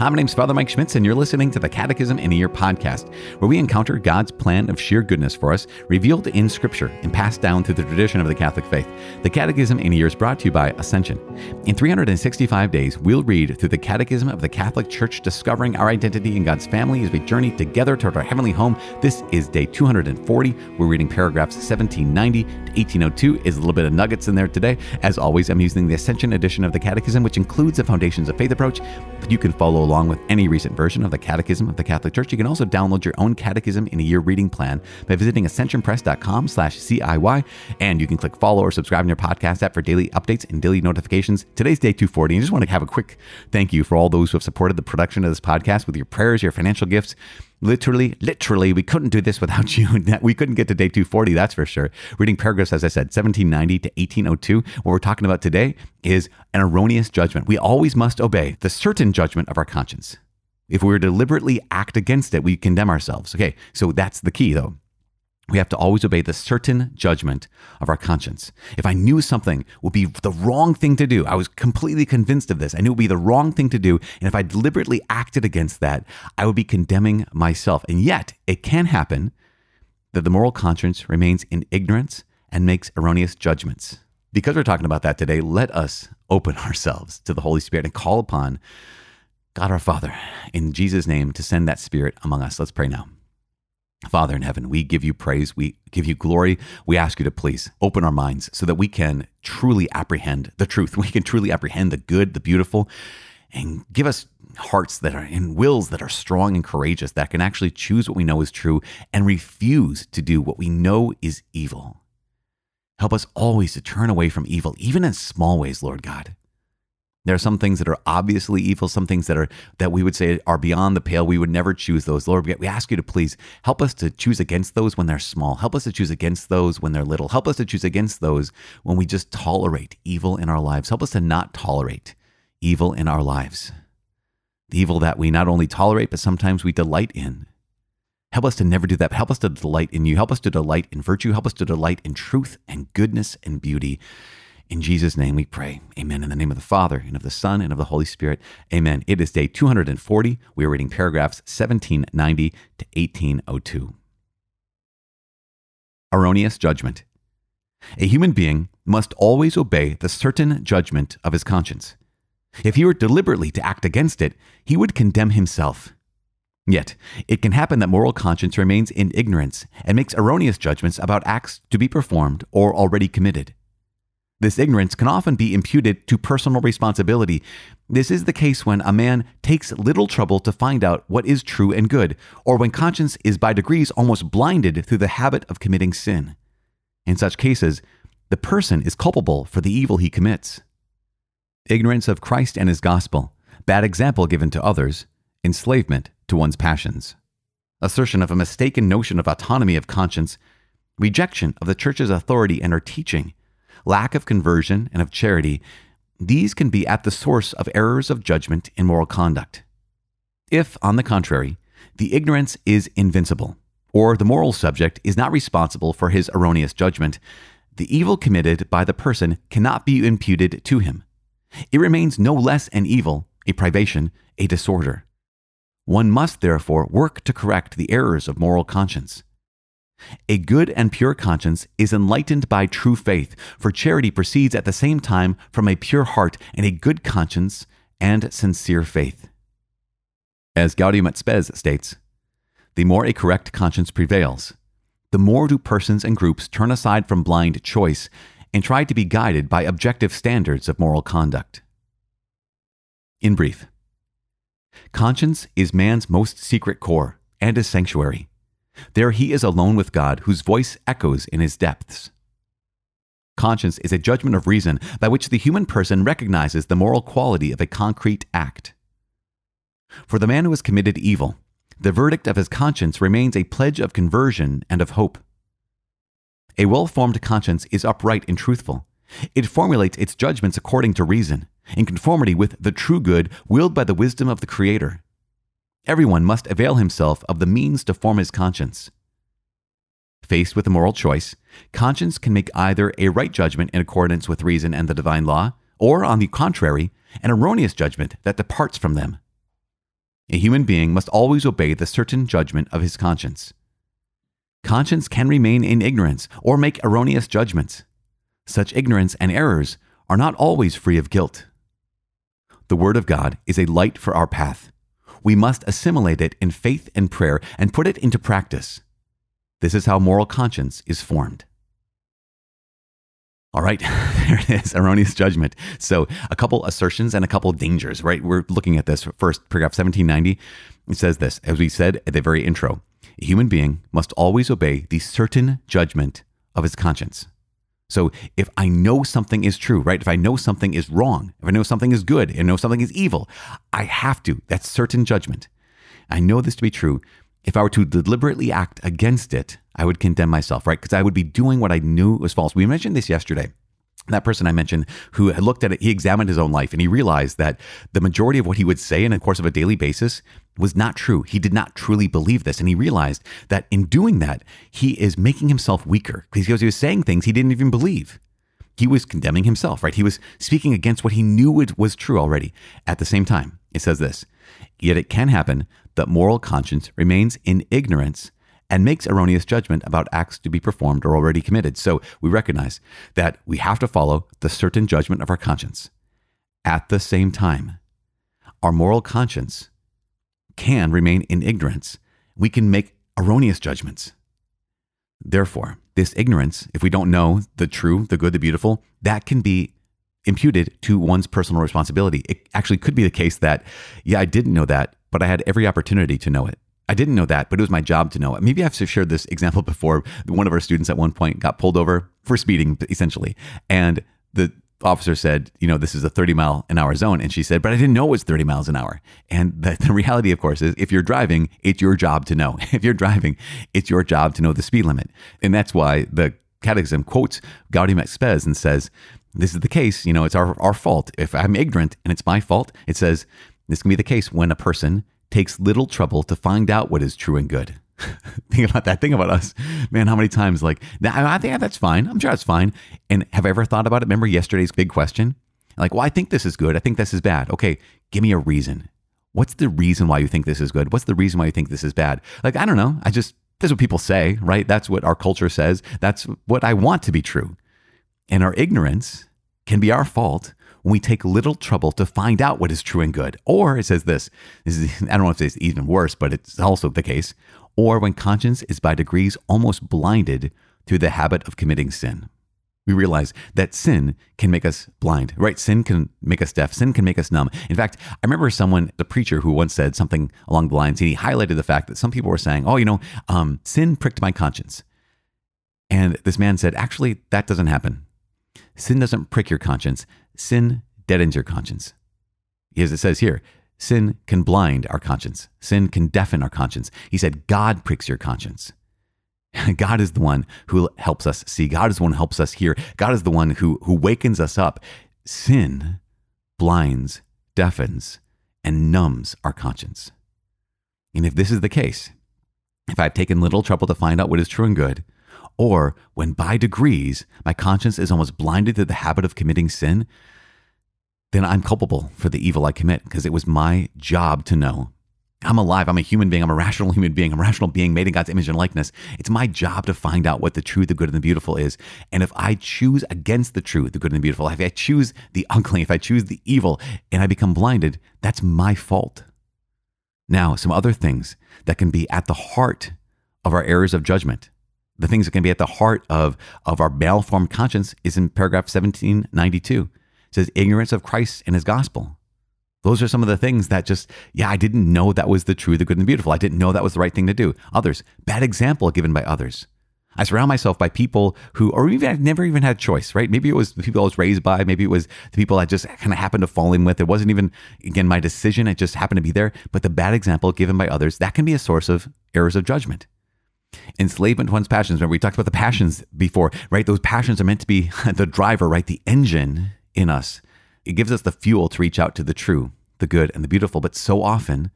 Hi, my name's Father Mike Schmitz, and you're listening to the Catechism in a Year podcast, where we encounter God's plan of sheer goodness for us, revealed in Scripture and passed down through the tradition of the Catholic faith. The Catechism in a Year is brought to you by Ascension. In 365 days, we'll read through the Catechism of the Catholic Church, discovering our identity in God's family as we journey together toward our heavenly home. This is day 240. We're reading paragraphs 1790 to 1802. Is a little bit of nuggets in there today. As always, I'm using the Ascension edition of the Catechism, which includes the Foundations of Faith approach, but you can follow along with any recent version of the Catechism of the Catholic Church. You can also download your own Catechism in a Year reading plan by visiting ascensionpress.com slash CIY, and you can click follow or subscribe in your podcast app for daily updates and daily notifications. Today's day 240, and I just want to have a quick thank you for all those who have supported the production of this podcast with your prayers, your financial gifts, literally, literally, we couldn't do this without you. We couldn't get to day 240, that's for sure. Reading paragraphs, as I said, 1790 to 1802. What we're talking about today is an erroneous judgment. We always must obey the certain judgment of our conscience. If we deliberately act against it, we condemn ourselves. Okay, so that's the key, though. We have to always obey the certain judgment of our conscience. If I knew something would be the wrong thing to do, I was completely convinced of this. I knew it would be the wrong thing to do. And if I deliberately acted against that, I would be condemning myself. And yet, it can happen that the moral conscience remains in ignorance and makes erroneous judgments. Because we're talking about that today, let us open ourselves to the Holy Spirit and call upon God our Father in Jesus' name to send that Spirit among us. Let's pray now. Father in heaven, we give you praise. We give you glory. We ask you to please open our minds so that we can truly apprehend the truth. We can truly apprehend the good, the beautiful, and give us hearts that are and wills that are strong and courageous that can actually choose what we know is true and refuse to do what we know is evil. Help us always to turn away from evil, even in small ways, Lord God. There are some things that are obviously evil, some things that are that we would say are beyond the pale. We would never choose those. Lord, we ask you to please help us to choose against those when they're small. Help us to choose against those when they're little. Help us to choose against those when we just tolerate evil in our lives. Help us to not tolerate evil in our lives. The evil that we not only tolerate, but sometimes we delight in. Help us to never do that. Help us to delight in you. Help us to delight in virtue. Help us to delight in truth and goodness and beauty. In Jesus' name we pray. Amen. In the name of the Father, and of the Son, and of the Holy Spirit. Amen. It is day 240. We are reading paragraphs 1790 to 1802. Erroneous judgment. A human being must always obey the certain judgment of his conscience. If he were deliberately to act against it, he would condemn himself. Yet, it can happen that moral conscience remains in ignorance and makes erroneous judgments about acts to be performed or already committed. This ignorance can often be imputed to personal responsibility. This is the case when a man takes little trouble to find out what is true and good, or when conscience is by degrees almost blinded through the habit of committing sin. In such cases, the person is culpable for the evil he commits. Ignorance of Christ and his gospel, bad example given to others, enslavement to one's passions, assertion of a mistaken notion of autonomy of conscience, rejection of the church's authority and her teaching, lack of conversion, and of charity, these can be at the source of errors of judgment in moral conduct. If, on the contrary, the ignorance is invincible, or the moral subject is not responsible for his erroneous judgment, the evil committed by the person cannot be imputed to him. It remains no less an evil, a privation, a disorder. One must therefore work to correct the errors of moral conscience. A good and pure conscience is enlightened by true faith, for charity proceeds at the same time from a pure heart and a good conscience and sincere faith. As Gaudium et Spes states, the more a correct conscience prevails, the more do persons and groups turn aside from blind choice and try to be guided by objective standards of moral conduct. In brief, conscience is man's most secret core and his sanctuary. There he is alone with God, whose voice echoes in his depths. Conscience is a judgment of reason by which the human person recognizes the moral quality of a concrete act. For the man who has committed evil, the verdict of his conscience remains a pledge of conversion and of hope. A well formed conscience is upright and truthful. It formulates its judgments according to reason, in conformity with the true good willed by the wisdom of the Creator. Everyone must avail himself of the means to form his conscience. Faced with a moral choice, conscience can make either a right judgment in accordance with reason and the divine law, or, on the contrary, an erroneous judgment that departs from them. A human being must always obey the certain judgment of his conscience. Conscience can remain in ignorance or make erroneous judgments. Such ignorance and errors are not always free of guilt. The Word of God is a light for our path. We must assimilate it in faith and prayer and put it into practice. This is how moral conscience is formed. All right, there it is, erroneous judgment. So, a couple assertions and a couple dangers, right? We're looking at this first, paragraph 1790. It says this, as we said at the very intro a human being must always obey the certain judgment of his conscience. So, if I know something is true, right? If I know something is wrong, if I know something is good and know something is evil, I have to. That's certain judgment. I know this to be true. If I were to deliberately act against it, I would condemn myself, right? Because I would be doing what I knew was false. We mentioned this yesterday that person I mentioned who had looked at it, he examined his own life and he realized that the majority of what he would say in the course of a daily basis was not true. He did not truly believe this. And he realized that in doing that, he is making himself weaker because he was saying things he didn't even believe. He was condemning himself, right? He was speaking against what he knew was true already. At the same time, it says this Yet it can happen that moral conscience remains in ignorance and makes erroneous judgment about acts to be performed or already committed. So we recognize that we have to follow the certain judgment of our conscience. At the same time, our moral conscience can remain in ignorance. We can make erroneous judgments. Therefore, this ignorance, if we don't know the true, the good, the beautiful, that can be imputed to one's personal responsibility. It actually could be the case that, yeah, I didn't know that, but I had every opportunity to know it. I didn't know that, but it was my job to know it. Maybe I've shared this example before. One of our students at one point got pulled over for speeding, essentially. And the officer said, you know, this is a 30 mile an hour zone. And she said, but I didn't know it was 30 miles an hour. And the, the reality, of course, is if you're driving, it's your job to know. If you're driving, it's your job to know the speed limit. And that's why the catechism quotes Gaudium et Spes and says, this is the case, you know, it's our, our fault. If I'm ignorant and it's my fault, it says, this can be the case when a person takes little trouble to find out what is true and good. think about that. Think about us. Man, how many times, like, I think that's fine. I'm sure that's fine. And have I ever thought about it? Remember yesterday's big question? Like, well, I think this is good. I think this is bad. Okay, give me a reason. What's the reason why you think this is good? What's the reason why you think this is bad? Like, I don't know. I just, that's what people say, right? That's what our culture says. That's what I want to be true. And our ignorance can be our fault when we take little trouble to find out what is true and good. Or it says this, this is, I don't know if it's even worse, but it's also the case. Or when conscience is by degrees almost blinded through the habit of committing sin. We realize that sin can make us blind, right? Sin can make us deaf. Sin can make us numb. In fact, I remember someone, the preacher, who once said something along the lines, and he highlighted the fact that some people were saying, oh, you know, um, sin pricked my conscience. And this man said, actually, that doesn't happen. Sin doesn't prick your conscience. Sin deadens your conscience. As it says here, sin can blind our conscience. Sin can deafen our conscience. He said, God pricks your conscience. God is the one who helps us see. God is the one who helps us hear. God is the one who, who wakens us up. Sin blinds, deafens, and numbs our conscience. And if this is the case, if I've taken little trouble to find out what is true and good, or when by degrees my conscience is almost blinded to the habit of committing sin, then I'm culpable for the evil I commit because it was my job to know. I'm alive. I'm a human being. I'm a rational human being. I'm a rational being made in God's image and likeness. It's my job to find out what the true, the good, and the beautiful is. And if I choose against the true, the good, and the beautiful, if I choose the ugly, if I choose the evil, and I become blinded, that's my fault. Now, some other things that can be at the heart of our errors of judgment, the things that can be at the heart of, of our malformed conscience, is in paragraph 1792 It says ignorance of Christ and his gospel. Those are some of the things that just, yeah, I didn't know that was the true, the good, and the beautiful. I didn't know that was the right thing to do. Others, bad example given by others. I surround myself by people who, or even I've never even had choice, right? Maybe it was the people I was raised by. Maybe it was the people I just kind of happened to fall in with. It wasn't even, again, my decision. It just happened to be there. But the bad example given by others, that can be a source of errors of judgment. Enslavement to one's passions. Remember, we talked about the passions before, right? Those passions are meant to be the driver, right? The engine in us. It gives us the fuel to reach out to the true, the good, and the beautiful. But so often,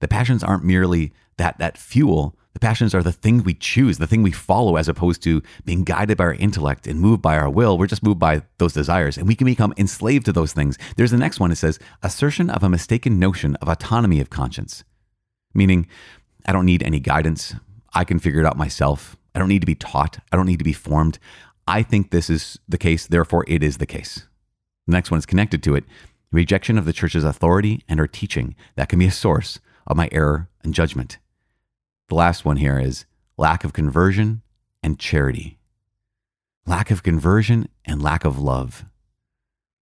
the passions aren't merely that, that fuel. The passions are the thing we choose, the thing we follow, as opposed to being guided by our intellect and moved by our will. We're just moved by those desires, and we can become enslaved to those things. There's the next one. It says, assertion of a mistaken notion of autonomy of conscience. meaning I don't need any guidance. I can figure it out myself. I don't need to be taught. I don't need to be formed. I think this is the case, therefore, it is the case. The next one is connected to it rejection of the church's authority and her teaching that can be a source of my error and judgment. The last one here is lack of conversion and charity. Lack of conversion and lack of love.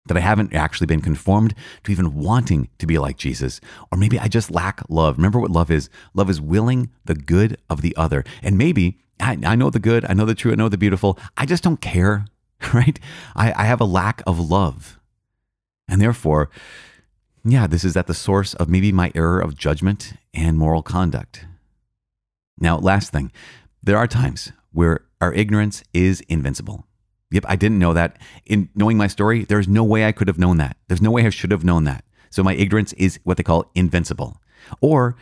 That I haven't actually been conformed to even wanting to be like Jesus. Or maybe I just lack love. Remember what love is love is willing the good of the other. And maybe I, I know the good, I know the true, I know the beautiful. I just don't care, right? I, I have a lack of love. And therefore, yeah, this is at the source of maybe my error of judgment and moral conduct. Now, last thing, there are times where our ignorance is invincible. Yep, I didn't know that. In knowing my story, there's no way I could have known that. There's no way I should have known that. So my ignorance is what they call invincible. Or,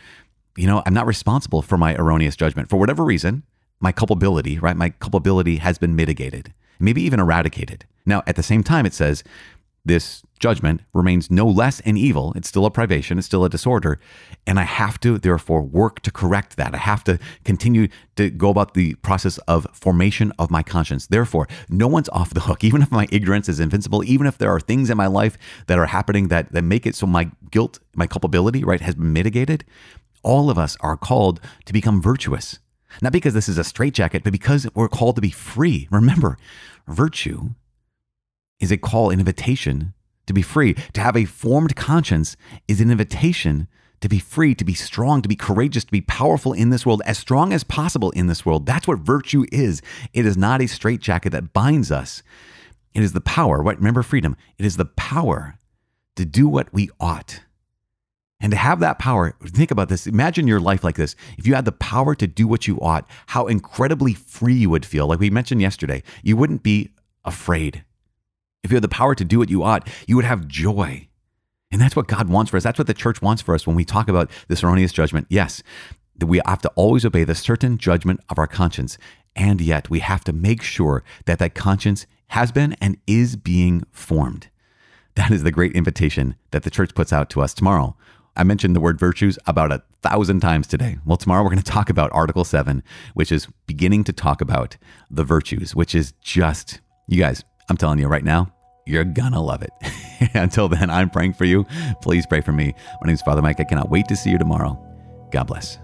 you know, I'm not responsible for my erroneous judgment. For whatever reason, my culpability, right? My culpability has been mitigated, maybe even eradicated. Now, at the same time, it says this judgment remains no less an evil. It's still a privation, it's still a disorder. And I have to, therefore, work to correct that. I have to continue to go about the process of formation of my conscience. Therefore, no one's off the hook. Even if my ignorance is invincible, even if there are things in my life that are happening that, that make it so my guilt, my culpability, right, has been mitigated, all of us are called to become virtuous. Not because this is a straitjacket, but because we're called to be free. Remember, virtue is a call, an invitation to be free. To have a formed conscience is an invitation to be free, to be strong, to be courageous, to be powerful in this world, as strong as possible in this world. That's what virtue is. It is not a straitjacket that binds us. It is the power. Remember freedom? It is the power to do what we ought. And to have that power, think about this. Imagine your life like this. If you had the power to do what you ought, how incredibly free you would feel. Like we mentioned yesterday, you wouldn't be afraid. If you had the power to do what you ought, you would have joy. And that's what God wants for us. That's what the church wants for us when we talk about this erroneous judgment. Yes, that we have to always obey the certain judgment of our conscience. And yet we have to make sure that that conscience has been and is being formed. That is the great invitation that the church puts out to us tomorrow. I mentioned the word virtues about a thousand times today. Well, tomorrow we're going to talk about Article 7, which is beginning to talk about the virtues, which is just, you guys, I'm telling you right now, you're gonna love it. Until then, I'm praying for you. Please pray for me. My name is Father Mike. I cannot wait to see you tomorrow. God bless.